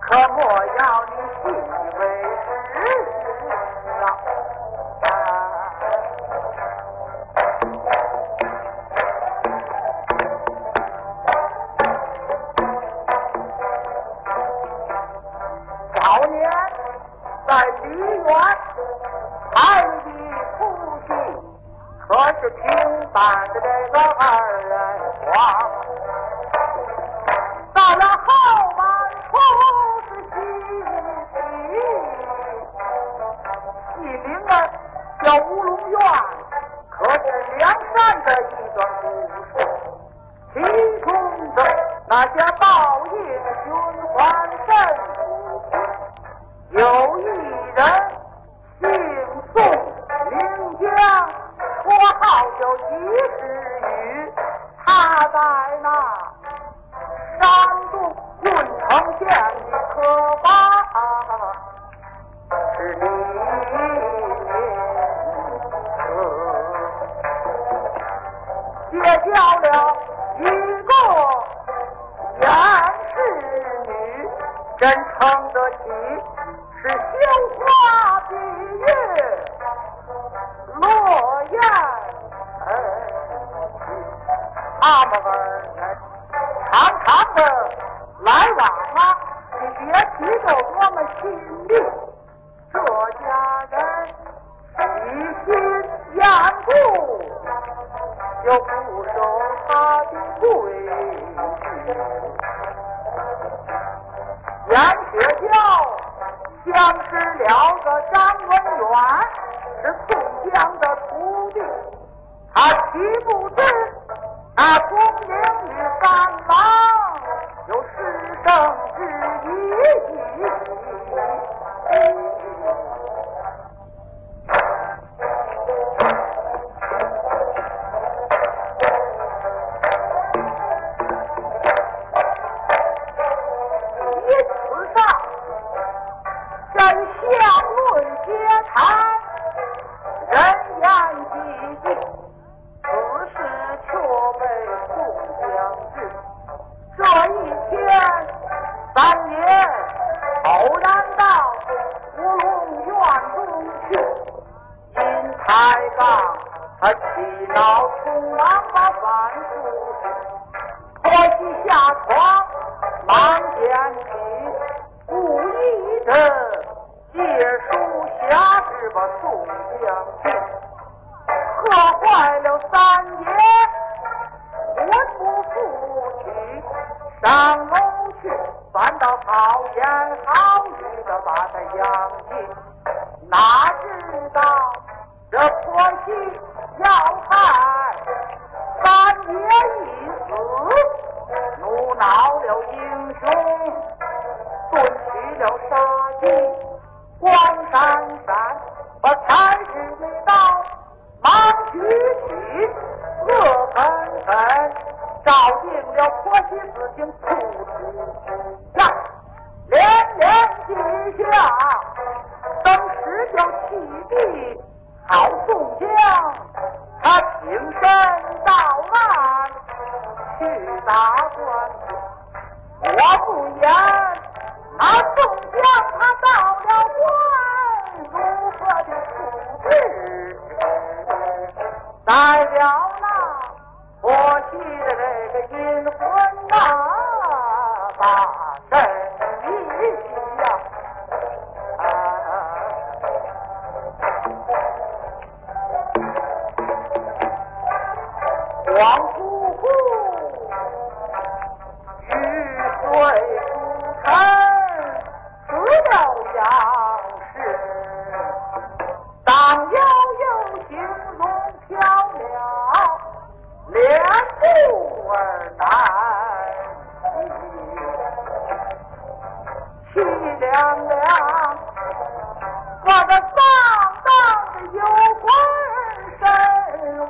可莫要你信以为实啊！少年在梨园看的出戏，可是平凡的这个二人皇。你，名啊叫《乌龙院》，可是梁山的一段故事，其中的那些结交了一个严氏女，真称得起是羞花闭月落雁。他们人常常的严雪娇相知了个张文远，是宋江的徒弟，他岂不知啊他气恼匆忙把饭书可惜下床，忙捡起，故意的借书下旨把宋江进，喝坏了三爷，魂不附体，上下，等时叫弃地好宋江，他挺身到岸去打官。我不言，那宋江他到了官，如何的处置？再了那婆媳的这个阴魂呐，把身亮亮我的荡荡的有魂身无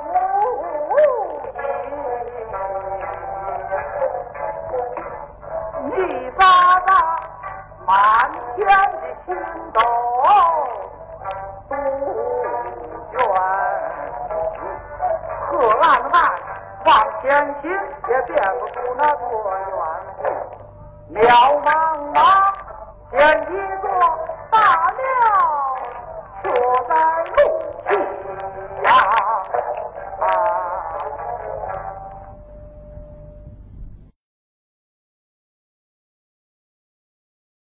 影一巴掌满天的星斗杜鹃破烂的往前行也变不出那多远渺茫茫点一座大庙。